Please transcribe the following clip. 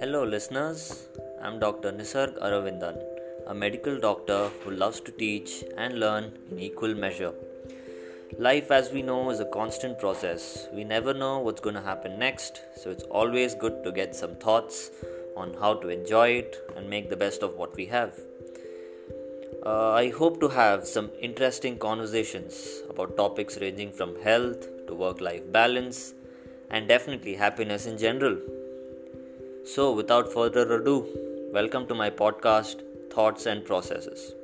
Hello, listeners. I'm Dr. Nisarg Aravindan, a medical doctor who loves to teach and learn in equal measure. Life, as we know, is a constant process. We never know what's going to happen next, so it's always good to get some thoughts on how to enjoy it and make the best of what we have. Uh, I hope to have some interesting conversations about topics ranging from health to work life balance and definitely happiness in general. So, without further ado, welcome to my podcast, Thoughts and Processes.